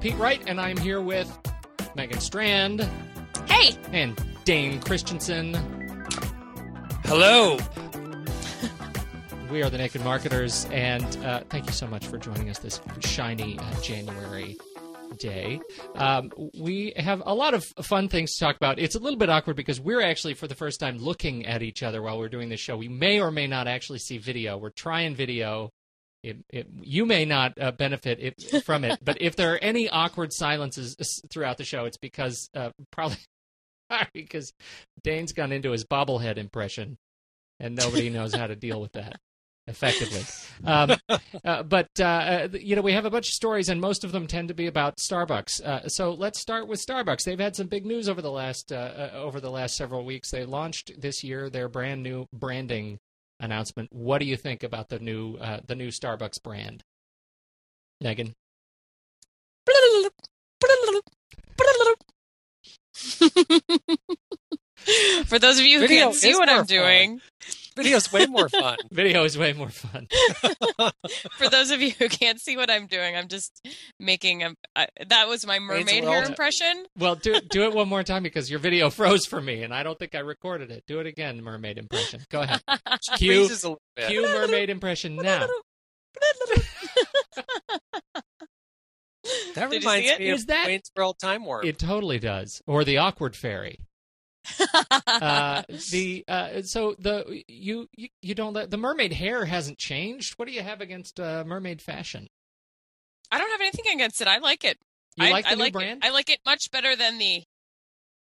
Pete Wright, and I'm here with Megan Strand. Hey! And Dane Christensen. Hello. We are the Naked Marketers, and uh, thank you so much for joining us this shiny uh, January day. Um, we have a lot of fun things to talk about. It's a little bit awkward because we're actually, for the first time, looking at each other while we're doing this show. We may or may not actually see video. We're trying video. It, it, you may not uh, benefit it, from it, but if there are any awkward silences throughout the show, it's because uh, probably because Dane's gone into his bobblehead impression, and nobody knows how to deal with that effectively. Um, uh, but uh, uh, you know, we have a bunch of stories, and most of them tend to be about Starbucks. Uh, so let's start with Starbucks. They've had some big news over the last over the last several weeks. They launched this year their brand new branding announcement. What do you think about the new uh, the new Starbucks brand, Megan? For those of you who Video can't see what I'm doing, Video's way more fun. Video is way more fun. for those of you who can't see what I'm doing, I'm just making a. Uh, that was my mermaid hair impression. Well, do do it one more time because your video froze for me, and I don't think I recorded it. Do it again, mermaid impression. Go ahead. Cue a little bit. cue mermaid impression now. That Did reminds see it? me of Is that- Wayne's World Time Warp. It totally does. Or the awkward fairy. Uh, the uh, so the you, you you don't let the mermaid hair hasn't changed. What do you have against uh, mermaid fashion? I don't have anything against it. I like it. You I, like the I new like brand, It. I like it much better than the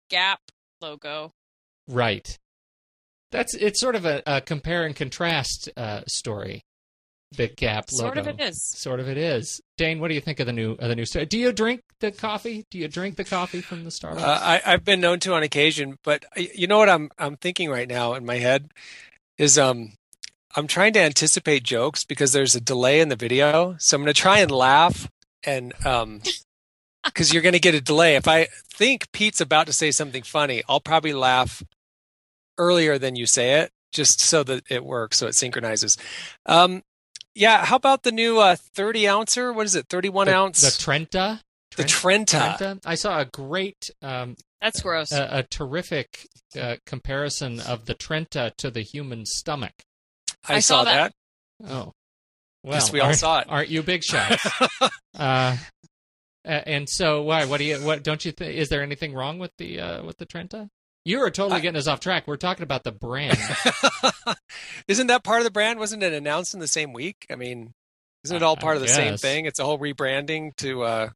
Gap logo. right? That's it's sort of a, a compare and contrast uh, story. The Gap logo. Sort of it is. Sort of it is. Dane, what do you think of the new of the new? Do you drink the coffee? Do you drink the coffee from the Starbucks? Uh, I, I've been known to on occasion, but you know what I'm I'm thinking right now in my head is um I'm trying to anticipate jokes because there's a delay in the video, so I'm going to try and laugh and um because you're going to get a delay. If I think Pete's about to say something funny, I'll probably laugh earlier than you say it, just so that it works, so it synchronizes. Um, yeah, how about the new uh, 30 ouncer? What is it? 31 the, ounce. the Trenta. The Trent- Trenta. Trenta? I saw a great um, That's gross. a, a terrific uh, comparison of the Trenta to the human stomach. I, I saw, saw that. that. Oh, well, Yes, we all saw it. Aren't you big shots? uh, and so, why? What do you? What don't you think? Is there anything wrong with the uh, with the Trenta? You are totally I- getting us off track. We're talking about the brand. Isn't that part of the brand? Wasn't it announced in the same week? I mean, isn't it all part I of the same thing? It's a whole rebranding to, uh,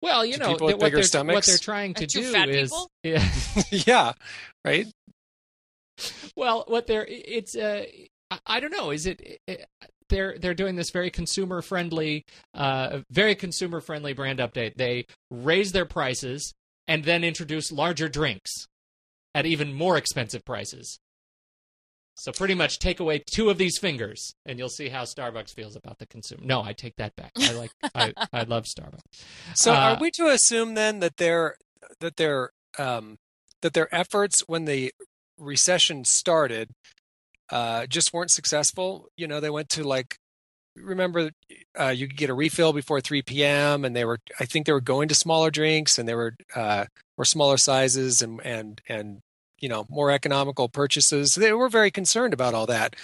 well, you To know people with what bigger they're what they're trying to Are two do fat is people? yeah. yeah, right? Well, what they're it's uh, I, I don't know. Is it, it they're they're doing this very consumer friendly, uh, very consumer friendly brand update. They raise their prices and then introduce larger drinks at even more expensive prices. So pretty much take away two of these fingers, and you'll see how Starbucks feels about the consumer. No, I take that back. I like I, I love Starbucks. So, Uh, are we to assume then that their that their um, that their efforts when the recession started uh, just weren't successful? You know, they went to like remember uh, you could get a refill before 3 p.m. and they were I think they were going to smaller drinks and they were uh, or smaller sizes and and and you know more economical purchases. They were very concerned about all that.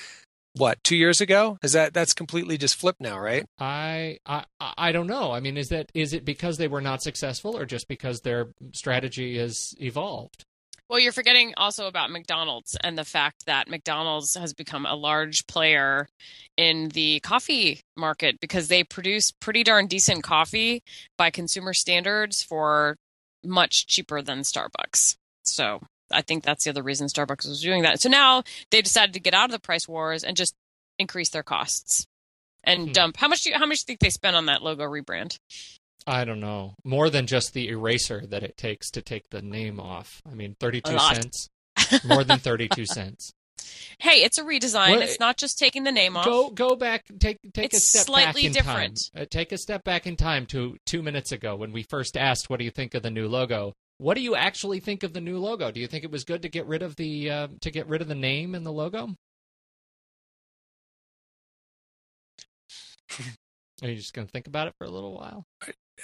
What two years ago? Is that that's completely just flipped now, right? I, I I don't know. I mean, is that is it because they were not successful, or just because their strategy has evolved? Well, you're forgetting also about McDonald's and the fact that McDonald's has become a large player in the coffee market because they produce pretty darn decent coffee by consumer standards for much cheaper than Starbucks. So I think that's the other reason Starbucks was doing that. So now they decided to get out of the price wars and just increase their costs and Hmm. dump. How much do you, how much do you think they spent on that logo rebrand? I don't know. More than just the eraser that it takes to take the name off. I mean, thirty-two cents. More than thirty-two cents. Hey, it's a redesign. Well, it's not just taking the name off. Go go back. Take take a step slightly back in different. time. Uh, take a step back in time to two minutes ago when we first asked, "What do you think of the new logo?" What do you actually think of the new logo? Do you think it was good to get rid of the uh, to get rid of the name and the logo? Are you just going to think about it for a little while?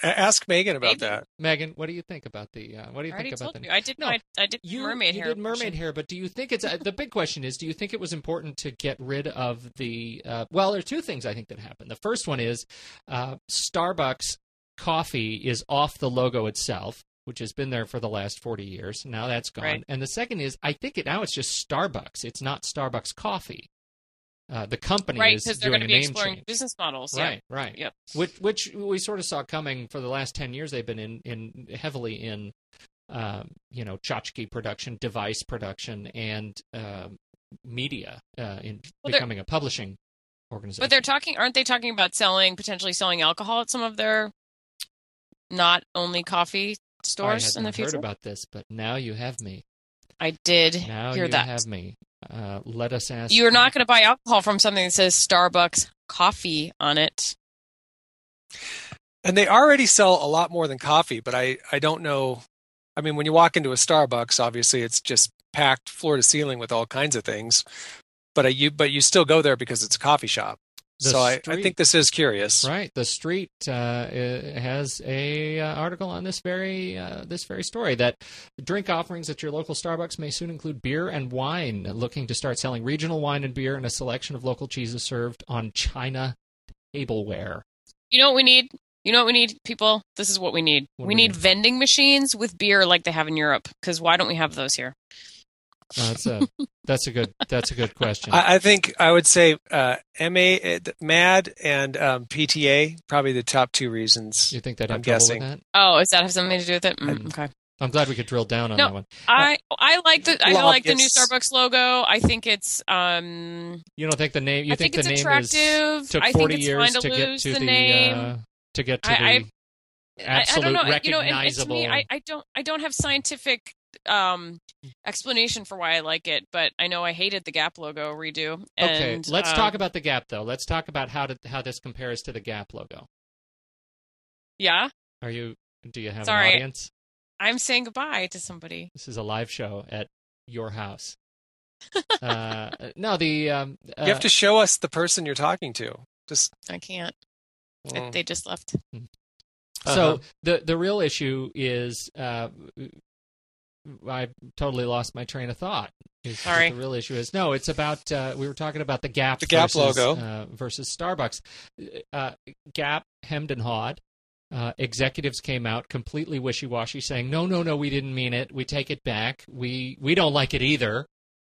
A- Ask Megan about Maybe. that. Megan, what do you think about the? Uh, what do I you already think about told the? you. I did No, my I did You, mermaid you hair. did mermaid portion. hair, but do you think it's uh, the big question is? Do you think it was important to get rid of the? Uh, well, there are two things I think that happened. The first one is uh, Starbucks coffee is off the logo itself, which has been there for the last forty years. Now that's gone. Right. And the second is, I think it now it's just Starbucks. It's not Starbucks coffee. Uh, the company Right, is because they're doing going a to be name exploring change. business models. Right, right. Yep. Which which we sort of saw coming for the last ten years. They've been in in heavily in, um, you know, tchotchke production, device production, and um media uh, in Well, becoming a publishing organization. But they're talking, aren't they talking about selling potentially selling alcohol at some of their not only coffee I stores had in the future? heard about this, but now you have me. I did Now hear you that. have me. Uh, let us ask. You're not going to buy alcohol from something that says Starbucks coffee on it. And they already sell a lot more than coffee, but I, I don't know. I mean, when you walk into a Starbucks, obviously it's just packed floor to ceiling with all kinds of things. But I, you but you still go there because it's a coffee shop. The so I, I think this is curious. Right, TheStreet uh, uh, has a uh, article on this very uh, this very story that drink offerings at your local Starbucks may soon include beer and wine. Looking to start selling regional wine and beer and a selection of local cheeses served on China tableware. You know what we need? You know what we need, people? This is what we need. What we we need need? vending machines with beer like they have in Europe. Because why don't we have those here? Uh, that's a that's a good that's a good question. I, I think I would say uh, MA, uh, MADD, and um, PTA probably the top two reasons. you think they'd have I'm trouble guessing. with that? Oh, does that have something to do with it? Mm, okay. I'm glad we could drill down on No, that one. I I like the I like the new Starbucks logo. I think it's um You don't think the name? You I think, think, the it's name attractive. is took I 40 think it's years to to, get to the, the, name. uh, to get to I- the I- I, I don't know. You know, and, and to me, I, I don't I don't have scientific um explanation for why I like it, but I know I hated the Gap logo redo. Okay, let's um, talk about the Gap though. Let's talk about how to, how this compares to the Gap logo. Yeah, Are you? Do you have Sorry. an audience? I'm saying goodbye to somebody. This is a live show at your house. uh, no, the um, You have to show us the person you're talking to. Just I can't. mm. They just left. So Uh-huh. the the real issue is uh, I totally lost my train of thought. Is Sorry. The real issue is no. It's about uh, we were talking about the Gap The Gap versus, logo. uh, versus Starbucks. Uh, Gap hemmed and hawed. Uh, executives came out completely wishy-washy, saying, "No, no, no, we didn't mean it. We take it back. We we don't like it either.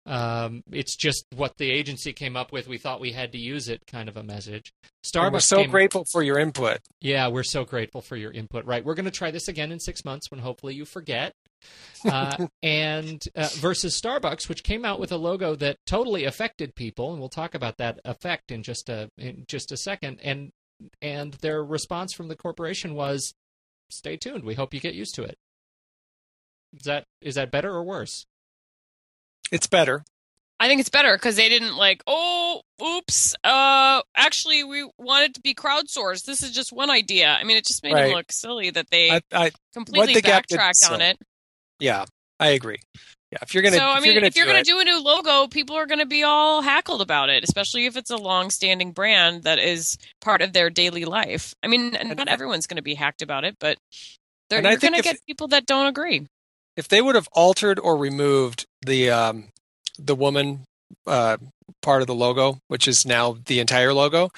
Um, it's just what the agency came up with. We thought we had to use it." Kind of a message. Starbucks And we're so came- grateful for your input. yeah, we're so grateful for your input. Right, we're going to try this again in six months when hopefully you forget. Uh, and uh, versus Starbucks, which came out with a logo that totally affected people, and we'll talk about that effect in just a in just a second. And and their response from the corporation was, "Stay tuned. We hope you get used to it." Is that is that better or worse? It's better. I think it's better because they didn't like, oh, oops. Uh, actually, we wanted to be crowdsourced. This is just one idea. I mean, it just made Right. it look silly that they I, I, completely the Gap did backtracked on so. it. Yeah, I agree. Yeah, if you're gonna, so I if mean, you're gonna if you're do going it, to do a new logo, people are going to be all hackled about it, especially if it's a long-standing brand that is part of their daily life. I mean, not everyone's going to be hacked about it, but they're, you're gonna if- get people that don't agree. if they would have altered or removed the um, the woman uh, part of the logo, which is now the entire logo,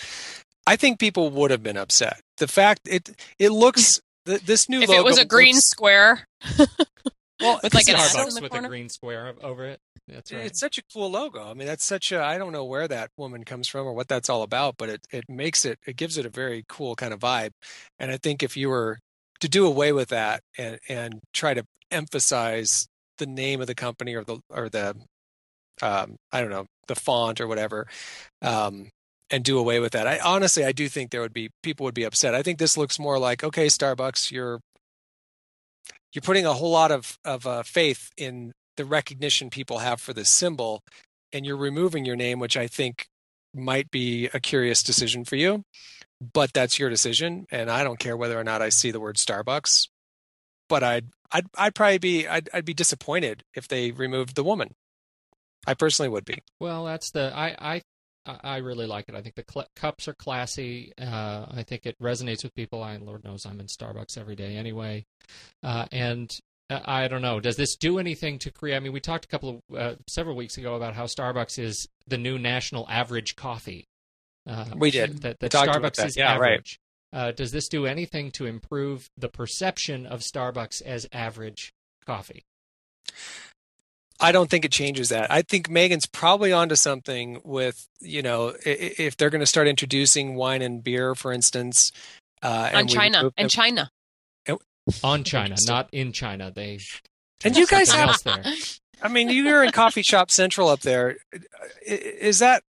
I think people would have been upset. The fact it it looks th- this new If logo it was a green looks- square well, with like an it's Starbucks with corner. a green square over it. That's right. It's such a cool logo. I mean, that's such a I don't know where that woman comes from or what that's all about, but it it makes it it gives it a very cool kind of vibe. And I think if you were to do away with that and and try to emphasize the name of the company or the or the um I don't know, the font or whatever, um and do away with that. I honestly I do think there would be people would be upset. I think this looks more like okay, Starbucks, you're you're putting a whole lot of of uh, faith in the recognition people have for this symbol, and you're removing your name, which I think might be a curious decision for you. But that's your decision, and I don't care whether or not I see the word Starbucks. But I'd I'd I'd probably be I'd I'd be disappointed if they removed the woman. I personally would be. Well, that's the I I I, really like it. I think the cl- cups are classy. Uh, I think it resonates with people. I Lord knows I'm in Starbucks every day anyway, uh, and uh, I don't know. Does this do anything to create? I mean, we talked a couple of uh, several weeks ago about how Starbucks is the new national average coffee. Uh, We did. That, We that Starbucks that. is Yeah, right. average. Uh, does this do anything to improve the perception of Starbucks as average coffee? I don't think it changes that. I think Megan's probably onto something with, you know, i- i- if they're going to start introducing wine and beer, for instance. Uh, on and China remove- and China. On China, not in China. They And you guys have else there. I mean, you're in Coffee Shop Central up there. Is that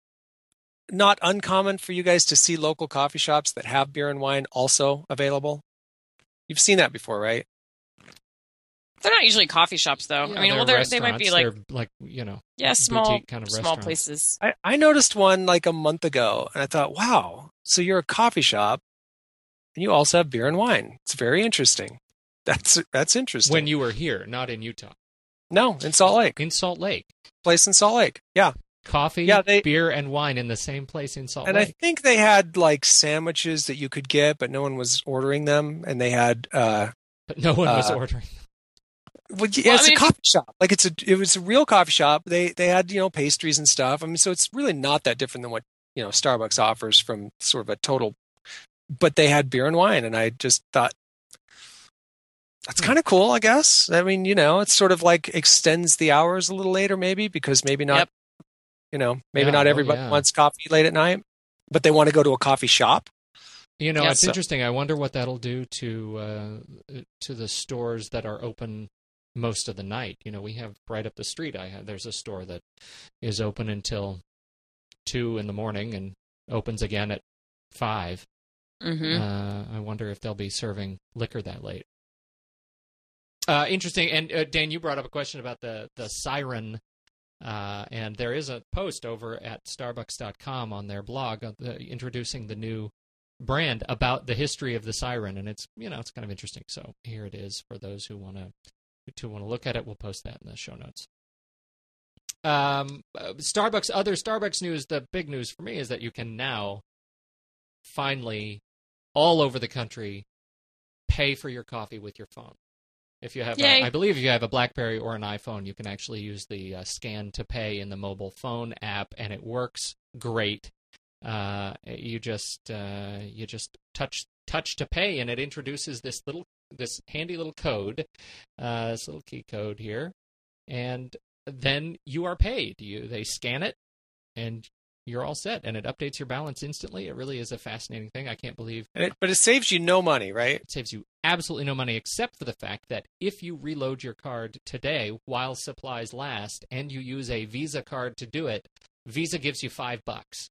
not uncommon for you guys to see local coffee shops that have beer and wine also available? You've seen that before, right? They're not usually coffee shops, though. Yeah, I mean, well, they're they're, they might be like They're like you know yeah, small kind of small places. I, I noticed one like a month ago, and I thought, wow, so you're a coffee shop, and you also have beer and wine. It's very interesting. That's that's interesting. when you were here, not in Utah, no, in Salt Lake, in Salt Lake. place in Salt Lake, yeah. Coffee, Yeah, they- beer, and wine in the same place in Salt Lake. And I think they had like sandwiches that you could get, but no one was ordering them, and they had. uh but no one was uh, ordering. Well, yeah, Well, I it's mean, a coffee shop. Like it's a, it was a real coffee shop. They they had you know pastries and stuff. I mean, so it's really not that different than what you know Starbucks offers from sort of a total. But they had beer and wine, and I just thought that's Hmm. kind of cool. I guess. I mean, you know, it's sort of like extends the hours a little later, maybe because maybe not. Yep. You know, maybe Yeah, not everybody yeah. wants coffee late at night, but they want to go to a coffee shop. You know, Yeah, it's so- interesting. I wonder what that'll do to uh, to the stores that are open most of the night. You know, we have right up the street. I have there's a store that is open until two in the morning and opens again at five. hmm Uh, I wonder if they'll be serving liquor that late. Uh, interesting. And uh, Dan, you brought up a question about the the siren, uh, and there is a post over at Starbucks.com on their blog uh, the, introducing the new brand about the history of the siren, and it's you know it's kind of interesting. So here it is for those who want to to want to look at it. We'll post that in the show notes. Um, uh, Starbucks. Other Starbucks news. The big news for me is that you can now finally all over the country pay for your coffee with your phone. If you have, a, I believe, if you have a BlackBerry or an iPhone, you can actually use the uh, scan to pay in the mobile phone app, and it works great. Uh, you just uh, you just touch touch to pay, and it introduces this little this handy little code, uh, this little key code here, and then you are paid. You they scan it, and you're all set, and it updates your balance instantly. It really is a fascinating thing. I can't believe it, but it saves you no money, right? it saves you absolutely no money except for the fact that if you reload your card today while supplies last and you use a Visa card to do it, Visa gives you five bucks.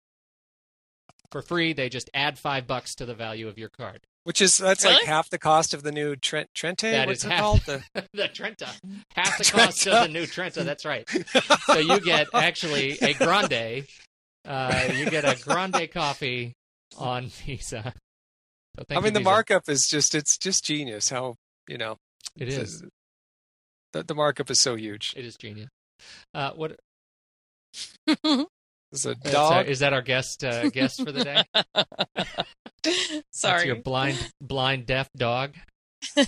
For free, they just add five bucks to the value of your card. Which is that's like half the cost of the new Trent Trente. That What's is it half- called? The the Trenta. Half the cost of the new Trenta, that's right. So you get actually a grande. Uh, you get a grande coffee on Visa. So thank I mean, you, the Visa. markup is just it's just genius. How you know It is. the, the markup is so huge. It is genius. Uh, what It's a dog. our- is that our guest uh, guest for the day? That's Sorry. your blind blind deaf dog.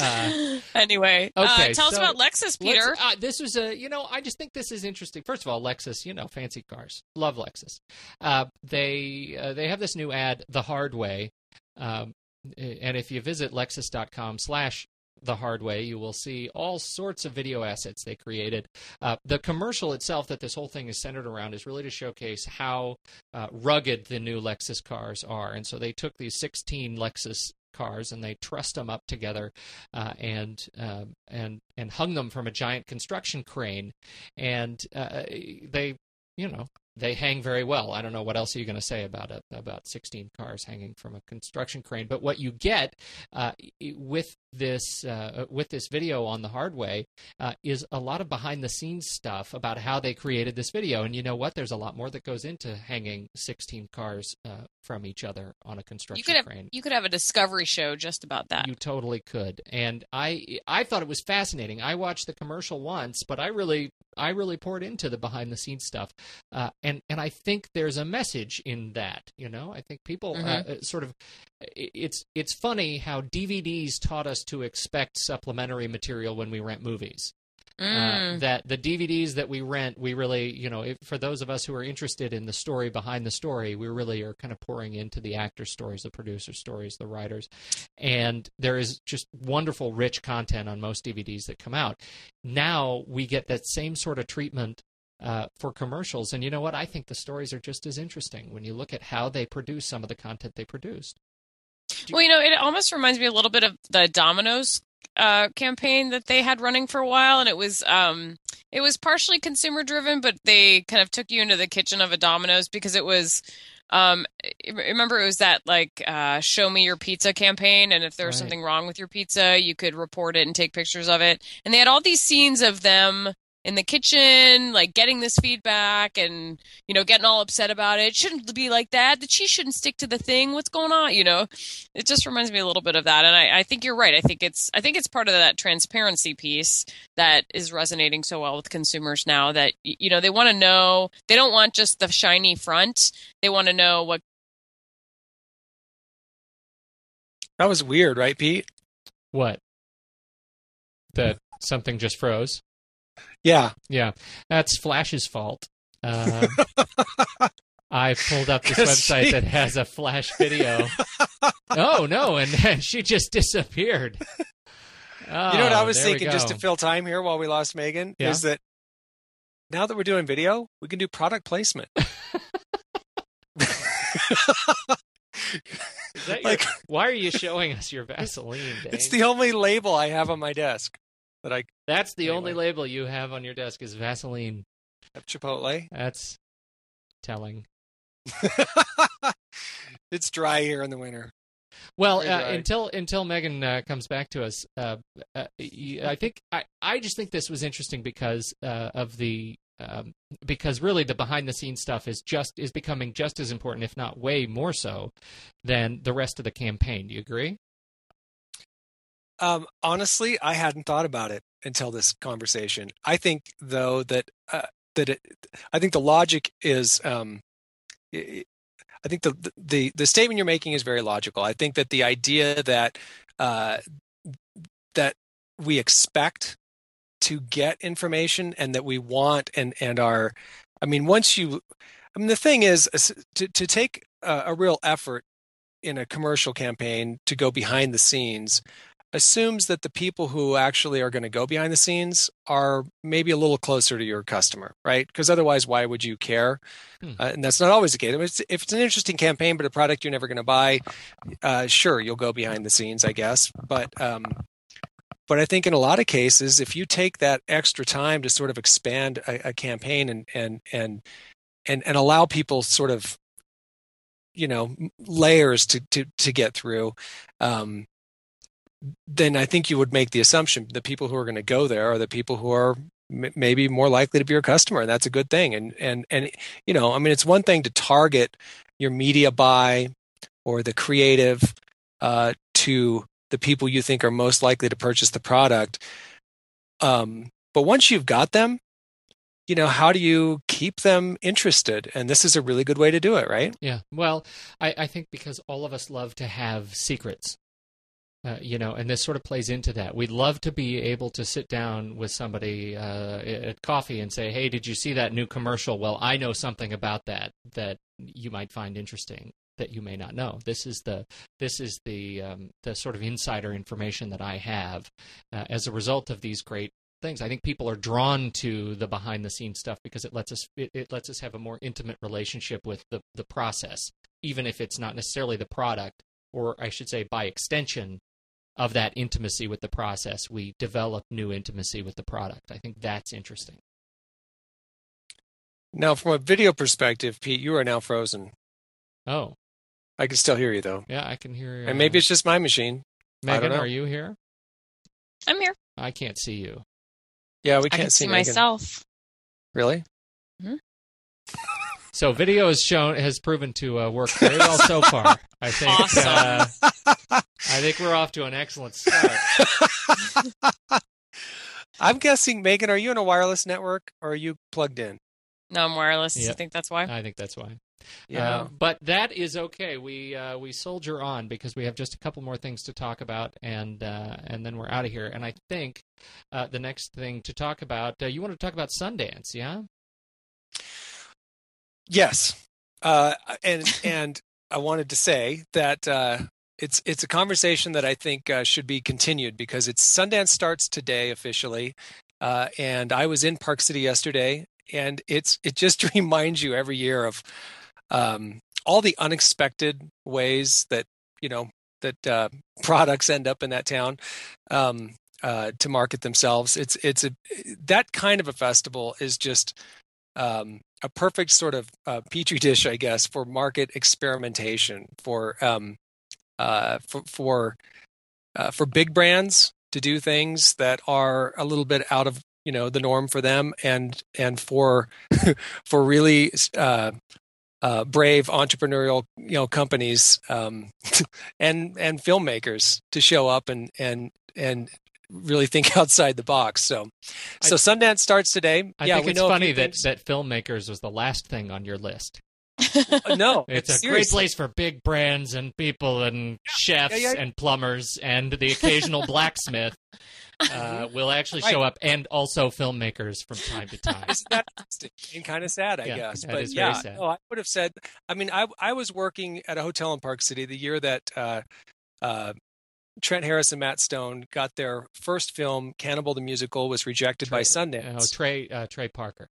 Uh, anyway, okay, uh, tell us about Lexus, Peter. Uh, this was a you know I just think this is interesting. First of all, Lexus, you know, fancy cars, love Lexus. Uh, they uh, they have this new ad, the hard way, um, and if you visit Lexus.com/slash the hard way, you will see all sorts of video assets they created. Uh, the commercial itself that this whole thing is centered around is really to showcase how uh, rugged the new Lexus cars are. And so they took these 16 Lexus cars and they trussed them up together uh, and uh, and and hung them from a giant construction crane. And uh, they, you know. They hang very well. I don't know what else are you going to say about it about 16 cars hanging from a construction crane. But what you get uh, with this uh, with this video on the hard way uh, is a lot of behind the scenes stuff about how they created this video. And you know what? There's a lot more that goes into hanging 16 cars uh, from each other on a construction You could have crane. you could have a discovery show just about that. You totally could, and I I thought it was fascinating. I watched the commercial once, but I really I really poured into the behind the scenes stuff, uh, and and I think there's a message in that. You know, I think people uh, Mhm. uh, sort of it's it's funny how DVDs taught us to expect supplementary material when we rent movies uh, Mm. that the DVDs that we rent, we really, you know, if, for those of us who are interested in the story behind the story, we really are kind of pouring into the actor stories, the producer stories, the writers, and there is just wonderful, rich content on most DVDs that come out. Now we get that same sort of treatment. Uh, for commercials, and you know what? I think the stories are just as interesting when you look at how they produce some of the content they produced. Well, you know, it almost reminds me a little bit of the Domino's uh, campaign that they had running for a while, and it was um, it was partially consumer driven, but they kind of took you into the kitchen of a Domino's because it was. Um, remember it was that like uh, show me your pizza campaign, and if there was Right. something wrong with your pizza, you could report it and take pictures of it. And they had all these scenes of them in the kitchen, like getting this feedback and you know getting all upset about it. It shouldn't be like that. The cheese shouldn't stick to the thing. What's going on? You know, it just reminds me a little bit of that. And I, I think you're right. I think it's I think it's part of that transparency piece that is resonating so well with consumers now. That you know they want to know. They don't want just the shiny front. They want to know what. That was weird, right, Pete? What? That something just froze? Yeah. Yeah, that's Flash's fault. Uh, I pulled up this website she- that has a Flash video. oh no, and then she just disappeared. Oh, you know what I was thinking just to fill time here while we lost Megan Yeah. is that now that we're doing video, we can do product placement. That your- why are you showing us your Vaseline? Dane? it's the only label I have on my desk that I That's the only label you have on your desk is Vaseline. have Chipotle. That's telling. it's dry here in the winter. Well, uh, until until Megan uh, comes back to us, uh, uh, I think I, I just think this was interesting because uh, of the um, because really the behind the scenes stuff is just is becoming just as important, if not way more so, than the rest of the campaign. Do you agree? Um, honestly, I hadn't thought about it until this conversation. I think, though, that uh, that it, I think the logic is. Um, i think the, the the statement you're making is very logical. I think that the idea that uh, that we expect to get information and that we want and and are, I mean, once you, I mean, the thing is uh, to to take a, a real effort in a commercial campaign to go behind the scenes assumes that the people who actually are going to go behind the scenes are maybe a little closer to your customer, right? Because otherwise, why would you care? Hmm. Uh, and that's not always the case. If it's, if it's an interesting campaign, but a product you're never going to buy, uh, sure, you'll go behind the scenes, I guess. But um, but I think in a lot of cases, if you take that extra time to sort of expand a, a campaign and and and and and allow people sort of you know layers to to to get through um then i think you would make the assumption the people who are going to go there are the people who are m- maybe more likely to be your customer and that's a good thing and and and you know i mean it's one thing to target your media buy or the creative uh to the people you think are most likely to purchase the product um but once you've got them you know how do you keep them interested and this is a really good way to do it right Yeah. Well, I, I think because all of us love to have secrets. Uh, you know, and this sort of plays into that. We'd love to be able to sit down with somebody uh, at coffee and say, "Hey, did you see that new commercial? Well, I know something about that that you might find interesting that you may not know. This is the this is the um, the sort of insider information that I have uh, as a result of these great things. I think people are drawn to the behind the scenes stuff because it lets us it, it lets us have a more intimate relationship with the the process, even if it's not necessarily the product, or I should say, by extension of that intimacy with the process, we develop new intimacy with the product. I think that's interesting. now from a video perspective pete you are now frozen Oh, i can still hear you though yeah, I can hear. Uh, and maybe it's just my machine Megan. Are you here? I'm here. I can't see you. Yeah, we can't can see Megan. myself. Really? So video has shown has proven to uh, work very well so far. I think. Uh, Awesome. I think we're off to an excellent start. I'm guessing, Megan, are you in a wireless network or are you plugged in? No, I'm wireless. Yeah. I think that's why. I think that's why. Yeah. Uh, but that is okay. We uh, we soldier on because we have just a couple more things to talk about, and uh, and then we're out of here. And I think uh, the next thing to talk about, uh, you want to talk about Sundance, yeah? Yes, uh, and and I wanted to say that uh, it's it's a conversation that I think uh, should be continued because it's Sundance starts today officially, uh, and I was in Park City yesterday, and it's it just reminds you every year of um, all the unexpected ways that you know that uh, products end up in that town. Um, uh, to market themselves, it's it's a that kind of a festival is just um, a perfect sort of uh, petri dish, I guess, for market experimentation for um, uh, for for uh, for big brands to do things that are a little bit out of you know the norm for them, and and for for really uh, uh, brave entrepreneurial you know companies um, and and filmmakers to show up and and and really think outside the box. So, so Sundance starts today. I yeah, think it's funny that, things. that filmmakers was the last thing on your list. No, It's a great place for big brands and people and chefs yeah, yeah. and plumbers and the occasional blacksmith uh, will actually Right. show up, and also filmmakers from time to time. Isn't that and kind of sad, I Yeah, guess. But yeah, sad. no, I would have said. I mean, I I was working at a hotel in Park City the year that uh, uh, Trent Harris and Matt Stone got their first film, Cannibal the Musical, was rejected by Oh, Sundance. Trey uh, Trey Parker.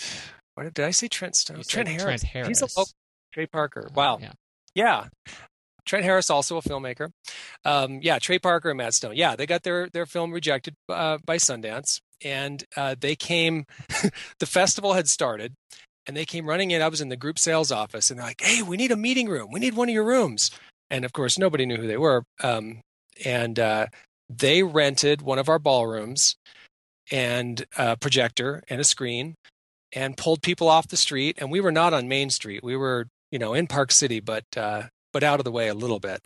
What did I say? Trent Stone. Trent Harris. Trent He's a Harris. local. Trey Parker. Wow. Yeah. Yeah. Trent Harris, also a filmmaker. Um, yeah, Trey Parker and Matt Stone. Yeah, they got their their film rejected uh, by Sundance, and uh, they came. the festival had started, and they came running in. I was in the group sales office, and they're like, "Hey, we need a meeting room. We need one of your rooms." And of course, nobody knew who they were. Um, and uh, they rented one of our ballrooms and a projector and a screen and pulled people off the street. And we were not on main street. We were you know in park city but uh but out of the way a little bit.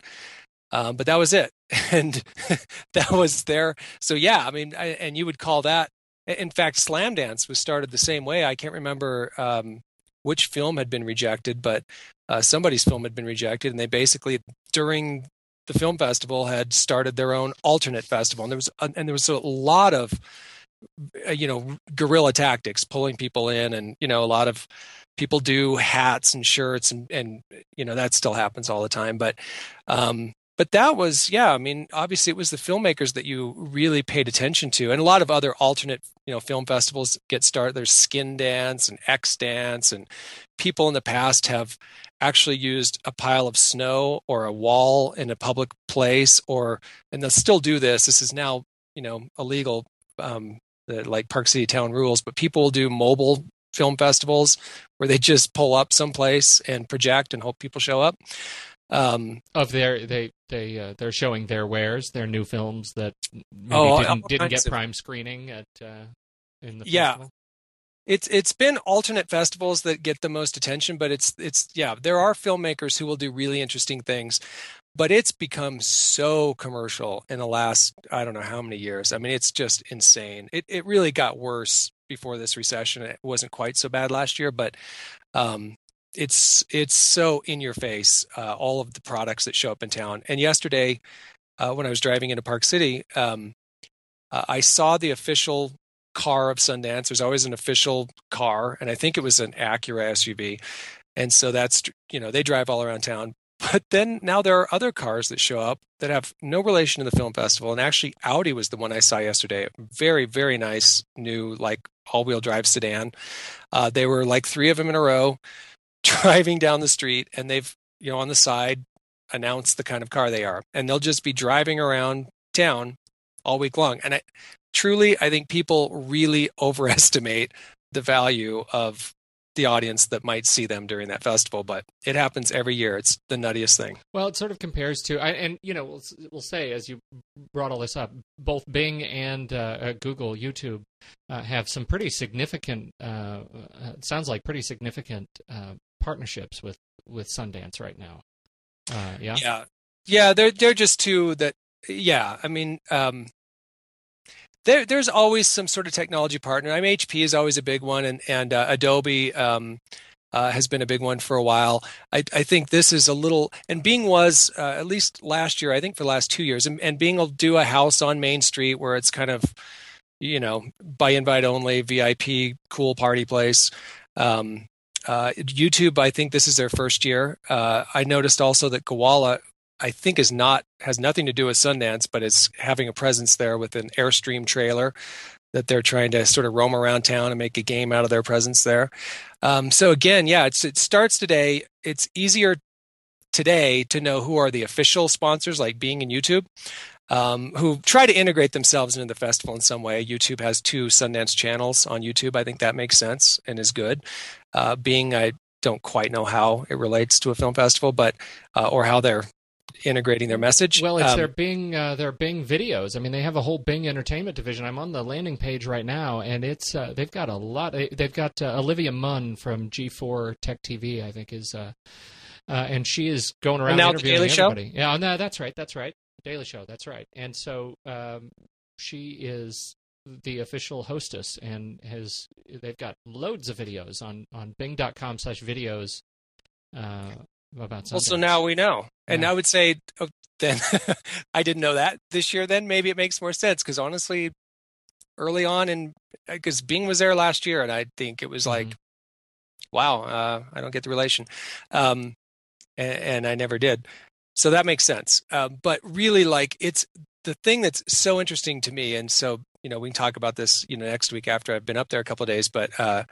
Um but that was it. And that was there. So yeah i mean I, and you would call that in fact Slamdance was started the same way. I can't remember um which film had been rejected but uh, somebody's film had been rejected. And they basically during the film festival had started their own alternate festival. And there was and there was a lot of you know guerrilla tactics pulling people in and you know a lot of people do hats and shirts and and you know that still happens all the time but um but that was yeah i mean obviously it was the filmmakers that you really paid attention to and a lot of other alternate you know film festivals get started there's skin dance and x dance and people in the past have actually used a pile of snow or a wall in a public place or and they'll still do this this is now you know illegal um the like Park City Town rules, but people will do mobile film festivals where they just pull up someplace and project and hope people show up. Um, Of their they they uh, they're showing their wares, their new films that maybe Oh, didn't, didn't get prime screening at uh, in the Yeah. festival. it's it's been alternate festivals that get the most attention, but it's it's yeah, there are filmmakers who will do really interesting things, but it's become so commercial in the last I don't know how many years. I mean, it's just insane. It it really got worse before this recession. It wasn't quite so bad last year, but um it's it's so in your face uh, all of the products that show up in town. And yesterday, uh, when I was driving into Park City, um, uh, I saw the official car of Sundance. There's always an official car, and I think it was an Acura SUV. And so that's you know they drive all around town. But then now there are other cars that show up that have no relation to the film festival. And actually, Audi was the one I saw yesterday. Very very nice new like all wheel drive sedan. Uh, they were like three of them in a row driving down the street, and they've you know on the side announced the kind of car they are, and they'll just be driving around town all week long. And I, truly, I think people really overestimate the value of the audience that might see them during that festival. But it happens every year. It's the nuttiest thing. Well, it sort of compares to, I, and you know, we'll, we'll say as you brought all this up, both Bing and uh, uh Google, YouTube uh, have some pretty significant. Uh, uh sounds like pretty significant uh, partnerships with with Sundance right now. yeah, yeah, yeah. They're they're just two that. Yeah, I mean, um, there, there's always some sort of technology partner. I mean, HP is always a big one, and and uh, Adobe um, uh, has been a big one for a while. I, I think this is a little, and Bing was uh, at least last year. I think for the last two years, and, and Bing will do a house on Main Street where it's kind of, you know, by invite only, VIP, cool party place. Um, uh, YouTube, I think this is their first year. Uh, I noticed also that Gowalla I think is not has nothing to do with Sundance, but it's having a presence there with an Airstream trailer that they're trying to sort of roam around town and make a game out of their presence there. Um, so again, yeah, it starts today. It's easier today to know who are the official sponsors, like Bing in YouTube, um, who try to integrate themselves into the festival in some way. YouTube has two Sundance channels on YouTube. I think that makes sense and is good. Uh, Bing, I don't quite know how it relates to a film festival, but uh, or how they're integrating their message. Well, it's um, their Bing uh, their Bing videos. I mean, they have a whole Bing Entertainment division. I'm on the landing page right now, and it's uh, they've got a lot. They've got uh, Olivia Munn from G4 Tech TV, I think is, uh, uh, and she is going around now interviewing the Daily everybody. Show? Yeah, no, that's right, that's right, Daily Show, that's right. And so um, she is the official hostess and has they've got loads of videos on on bing.com slash videos uh, about. Well, so now we know, and I would say oh, then I didn't know that this year. Then maybe it makes more sense because honestly, early on, and because Bing was there last year, and I think it was like, mm-hmm. wow, uh, I don't get the relation, um, and, and, I never did. So that makes sense. Uh, but really, like it's the thing that's so interesting to me, and so you know we can talk about this you know next week after I've been up there a couple days. But uh,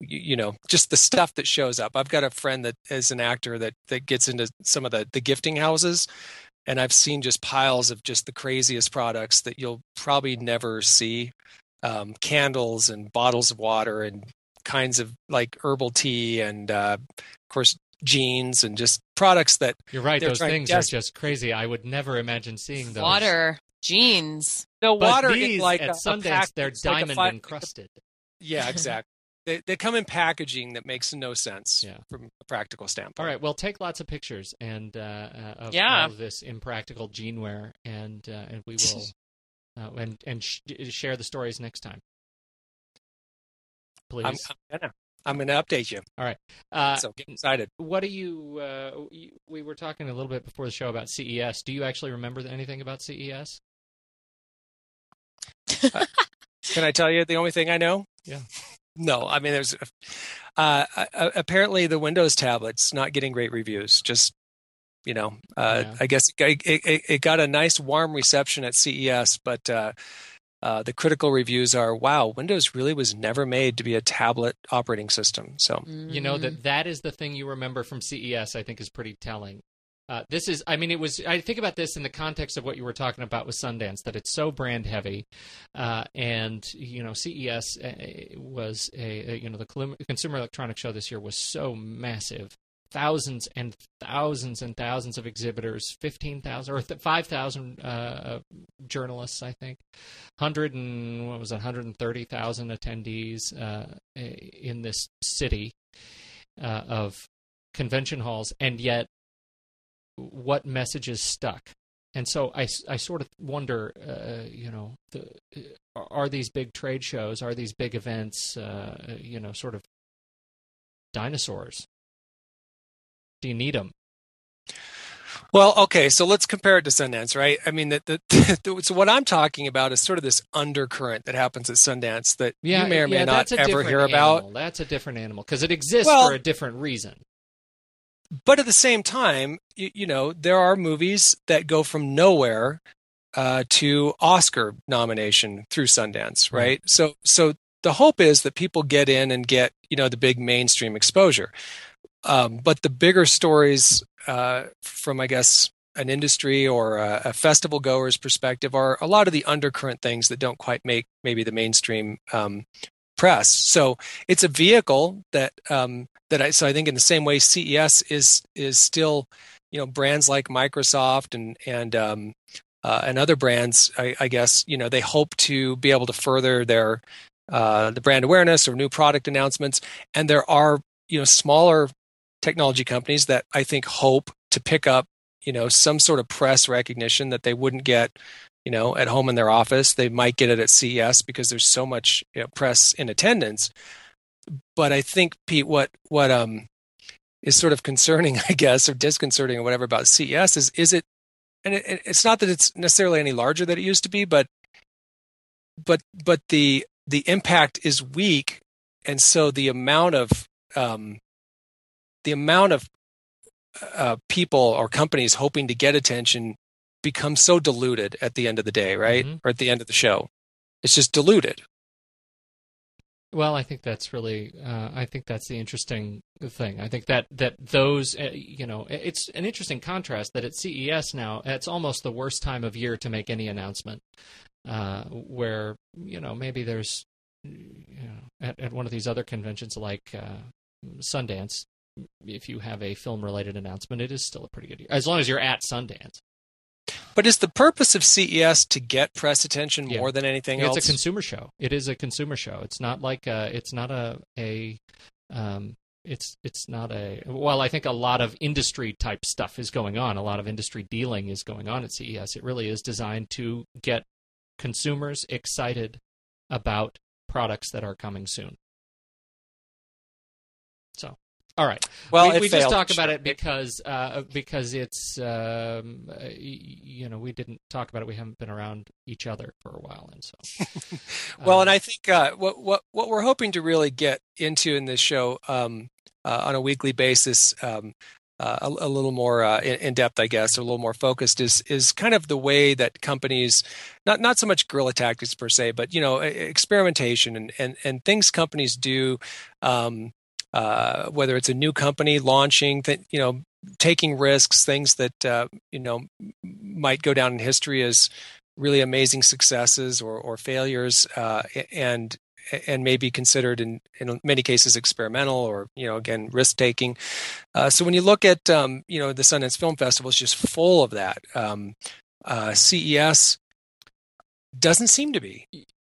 you, you, know just the stuff that shows up. I've got a friend that is an actor that that gets into some of the the gifting houses and i've seen just piles of just the craziest products that you'll probably never see. Um, candles and bottles of water and kinds of like herbal tea and uh, of course jeans and just products that you're right those things are just crazy. I would never imagine seeing those. Water jeans. The water these, like at a, Sundance, a pack, they're diamond like encrusted. Yeah, exactly they, they come in packaging that makes no sense yeah. from a practical standpoint. All right, well, take lots of pictures and uh, uh of yeah. all of this impractical jeanware, and uh, and we will uh, and and sh- share the stories next time. Please, I'm, I'm, gonna I'm gonna update you. All right, uh, so get excited. What do you, uh, you? We were talking a little bit before the show about CES. Do you actually remember anything about CES? can I tell you the only thing I know? Yeah no, I mean, there's uh, uh, apparently the Windows tablets not getting great reviews. Just you know, uh, yeah. I guess it, it, it, got a nice warm reception at CES, but uh, uh, the critical reviews are, "Wow, Windows really was never made to be a tablet operating system." So you know that that is the thing you remember from CES. I think is pretty telling. Uh, this is, I mean, it was. I think about this in the context of what you were talking about with Sundance, that it's so brand heavy, uh, and you know, CES uh, was a, a, you know the Consumer Electronics Show this year was so massive, thousands and thousands and thousands of exhibitors, fifteen thousand or five thousand uh, journalists, I think, hundred and what was it, hundred and thirty thousand attendees uh, in this city uh, of convention halls, and yet what messages stuck. And so I, I sort of wonder, uh, you know, the, are these big trade shows, are these big events, uh, you know, sort of dinosaurs? Do you need them? Well, okay, so let's compare it to Sundance, right? I mean, the, so what I'm talking about is sort of this undercurrent that happens at Sundance that yeah, you may or may yeah, not ever hear animal. about. That's a different animal because it exists well, for a different reason but at the same time, you, you, know, there are movies that go from nowhere uh, to Oscar nomination through Sundance, right? Mm-hmm. So, so the hope is that people get in and get you know the big mainstream exposure. Um, but the bigger stories uh, from, I guess, an industry or a, a, festival goer's perspective are a lot of the undercurrent things that don't quite make maybe the mainstream um, press. So it's a vehicle that um, that I so I think in the same way CES is is still you know brands like Microsoft and and um, uh, and other brands I, I, guess you know they hope to be able to further their uh, the brand awareness or new product announcements and there are you know smaller technology companies that I think hope to pick up you know some sort of press recognition that they wouldn't get you know at home in their office they might get it at CES because there's so much you know, press in attendance. But I think Pete, what what um is sort of concerning, I guess, or disconcerting or whatever about CES is is it, and it, it's not that it's necessarily any larger than it used to be, but but but the the impact is weak, and so the amount of um, the amount of uh, people or companies hoping to get attention becomes so diluted at the end of the day, right, mm-hmm. or at the end of the show. It's just diluted. Well, I think that's really, uh, I think that's the interesting thing. I think that that those, uh, you know, it's an interesting contrast that at CES now, it's almost the worst time of year to make any announcement. Uh, where you know maybe there's, you know, at, at one of these other conventions like uh, Sundance, if you have a film related announcement, it is still a pretty good year as long as you're at Sundance. But is the purpose of CES to get press attention more than anything it's else? It's a consumer show. It is a consumer show. It's not like a, it's not a a um, it's it's not a well i think a lot of industry type stuff is going on a lot of industry dealing is going on at ces it really is designed to get consumers excited about products that are coming soon so all right. Well, we, we just talk about it because uh, because it's um, you know we didn't talk about it. We haven't been around each other for a while, and so. well, and I think uh, what what what we're hoping to really get into in this show um, uh, on a weekly basis. Um, uh, a, a, little more uh, in, in, depth, I guess, or a little more focused is is kind of the way that companies, not not so much guerrilla tactics per se, but you know, experimentation and and, and things companies do um, uh, whether it's a new company launching, th- you know, taking risks, things that uh, you know might go down in history as really amazing successes or, or failures, uh, and and may be considered in, in many cases experimental or you know again risk taking. Uh, so when you look at um, you know the Sundance Film Festival, it's just full of that. Um, uh, CES doesn't seem to be.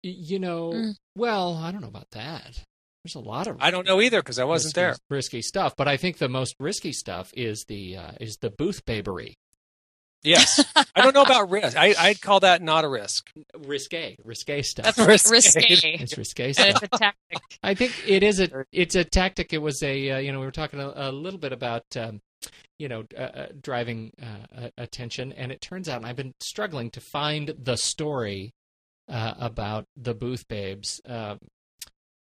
You know, mm. well, I don't know about that. There's a lot of I don't know either because I wasn't risky, there. Risky stuff, but I think the most risky stuff is the uh, is the booth babery. Yes, I don't know about risk. I I'd call that not a risk. Risque, risque stuff. That's risque. risque. It's risque stuff. And it's a tactic. I think it is a it's a tactic. It was a uh, you know we were talking a, a little bit about. Um, you know, uh, uh driving uh, attention, and it turns out, and I've been struggling to find the story uh, about the booth babes. Um,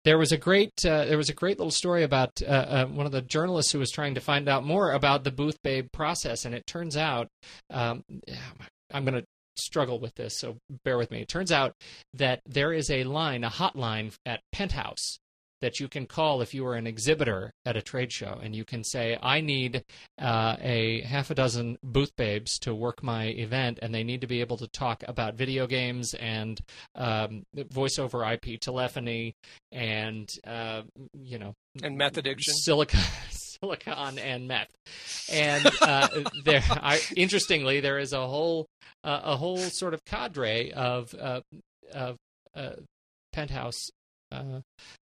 there was a great uh, there was a great little story about uh, uh, one of the journalists who was trying to find out more about the booth babe process, and it turns out um, I'm going to struggle with this, so bear with me. It turns out that there is a line, a hotline at Penthouse that you can call if you are an exhibitor at a trade show and you can say i need uh, a half a dozen booth babes to work my event and they need to be able to talk about video games and um, voice over ip telephony and uh, you know and meth addiction. silicon silicon and meth. And uh, there I, interestingly there is a whole uh, a whole sort of cadre of uh, of uh, penthouse uh,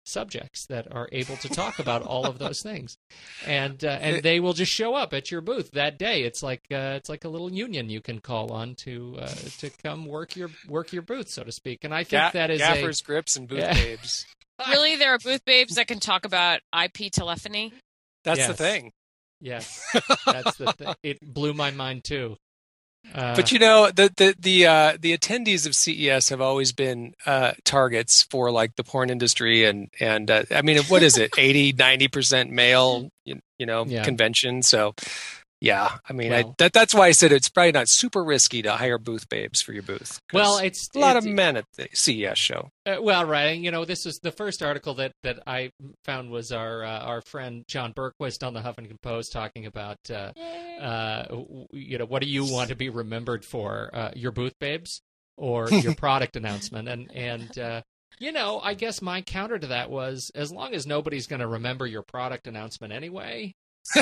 subjects that are able to talk about all of those things, and uh, and they will just show up at your booth that day. It's like uh, it's like a little union you can call on to uh, to come work your work your booth, so to speak. And I think Ga- that is gaffers, a, grips, and booth yeah. babes. really, there are booth babes that can talk about IP telephony. That's yes. the thing. Yes, that's the thing. It blew my mind too. Uh, but you know the the the uh, the attendees of CES have always been uh, targets for like the porn industry and and uh, I mean what is it 80 90 percent male you, you know yeah. convention so yeah, I mean, well, I, that that's why I said it's probably not super risky to hire booth babes for your booth. Well, it's a lot of men at the CES show. Uh, well, right. You know, this is the first article that, that I found was our uh, our friend John Berquist on the Huffington Post talking about, uh, uh you know, what do you want to be remembered for? Uh, your booth babes or your product announcement? And and uh, You know, I guess my counter to that was as long as nobody's going to remember your product announcement anyway.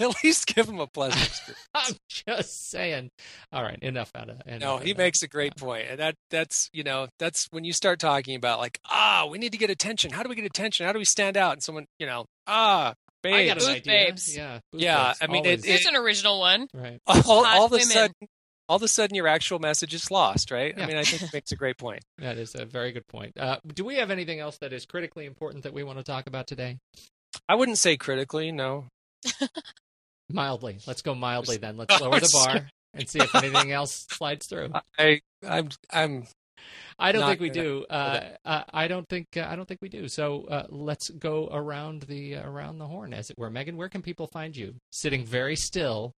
At least give them a pleasant experience. I'm just saying. All right, enough out of. enough No, of he that. makes a great point. And that that's you know, that's when you start talking about like, ah, we need to get attention. How do we get attention? How do we stand out? And someone, you know, ah, I babe. got an idea. babes. Yeah, booth Yeah, babes, I mean, it- always. There's an original one. right. all, Hot all of a sudden all of a sudden your actual message is lost, right? Yeah. I mean, I think it makes a great point. That is a very good point. Uh, do we have anything else that is critically important that we want to talk about today? I wouldn't say critically, no. Mildly. Let's go mildly then. Let's lower the bar and see if anything else slides through. I I'm I'm I don't think we do. Uh, uh, I don't think uh, I don't think we do. So uh, let's go around the uh, around the horn, as it were. Megan, where can people find you? Sitting very still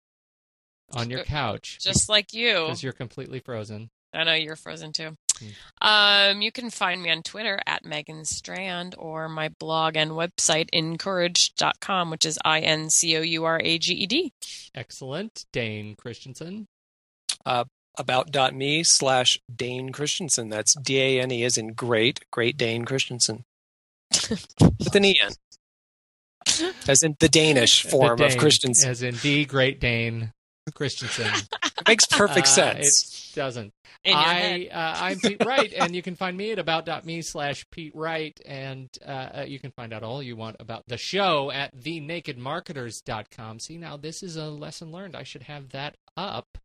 on your couch Just like you. because you're completely frozen. I know you're frozen too. Hmm. Um, you can find me on Twitter at Megan Strand or my blog and website incouraged.com, which is I N C O U R A G E D. Excellent, Dane Christensen. about me slash Dane Christensen. That's D A N E as in great, great Dane Christensen. With an E N. As in the Danish form The of Dane, Christensen. as in the Great Dane Christensen. It makes perfect Uh, sense. It doesn't. In I, uh, I'm Pete Wright, and you can find me at about.me slash Pete Wright, and uh, uh, you can find out all you want about the show at thenakedmarketers.com. See, now this is a lesson learned. I should have that up.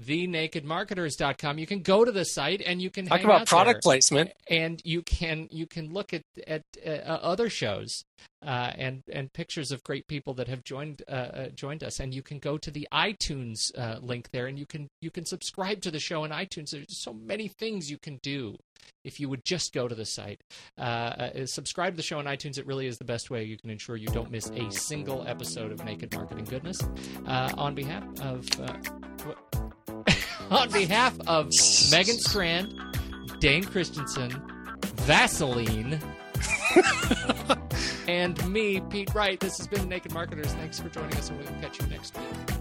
Thenakedmarketers.com. You can go to the site and you can Talk about out product there placement. and you can you can look at at uh, other shows uh, and and pictures of great people that have joined uh, uh, joined us, and you can go to the iTunes uh, link there, and you can you can subscribe to the show on iTunes. There's so many things you can do if you would just go to the site. Uh, subscribe to the show on iTunes. It really is the best way you can ensure you don't miss a single episode of Naked Marketing Goodness. Uh, on behalf of uh, on behalf of Megan Strand, Dane Christensen, Vaseline, and me, Pete Wright. This has been Naked Marketers. Thanks for joining us, and we'll catch you next week.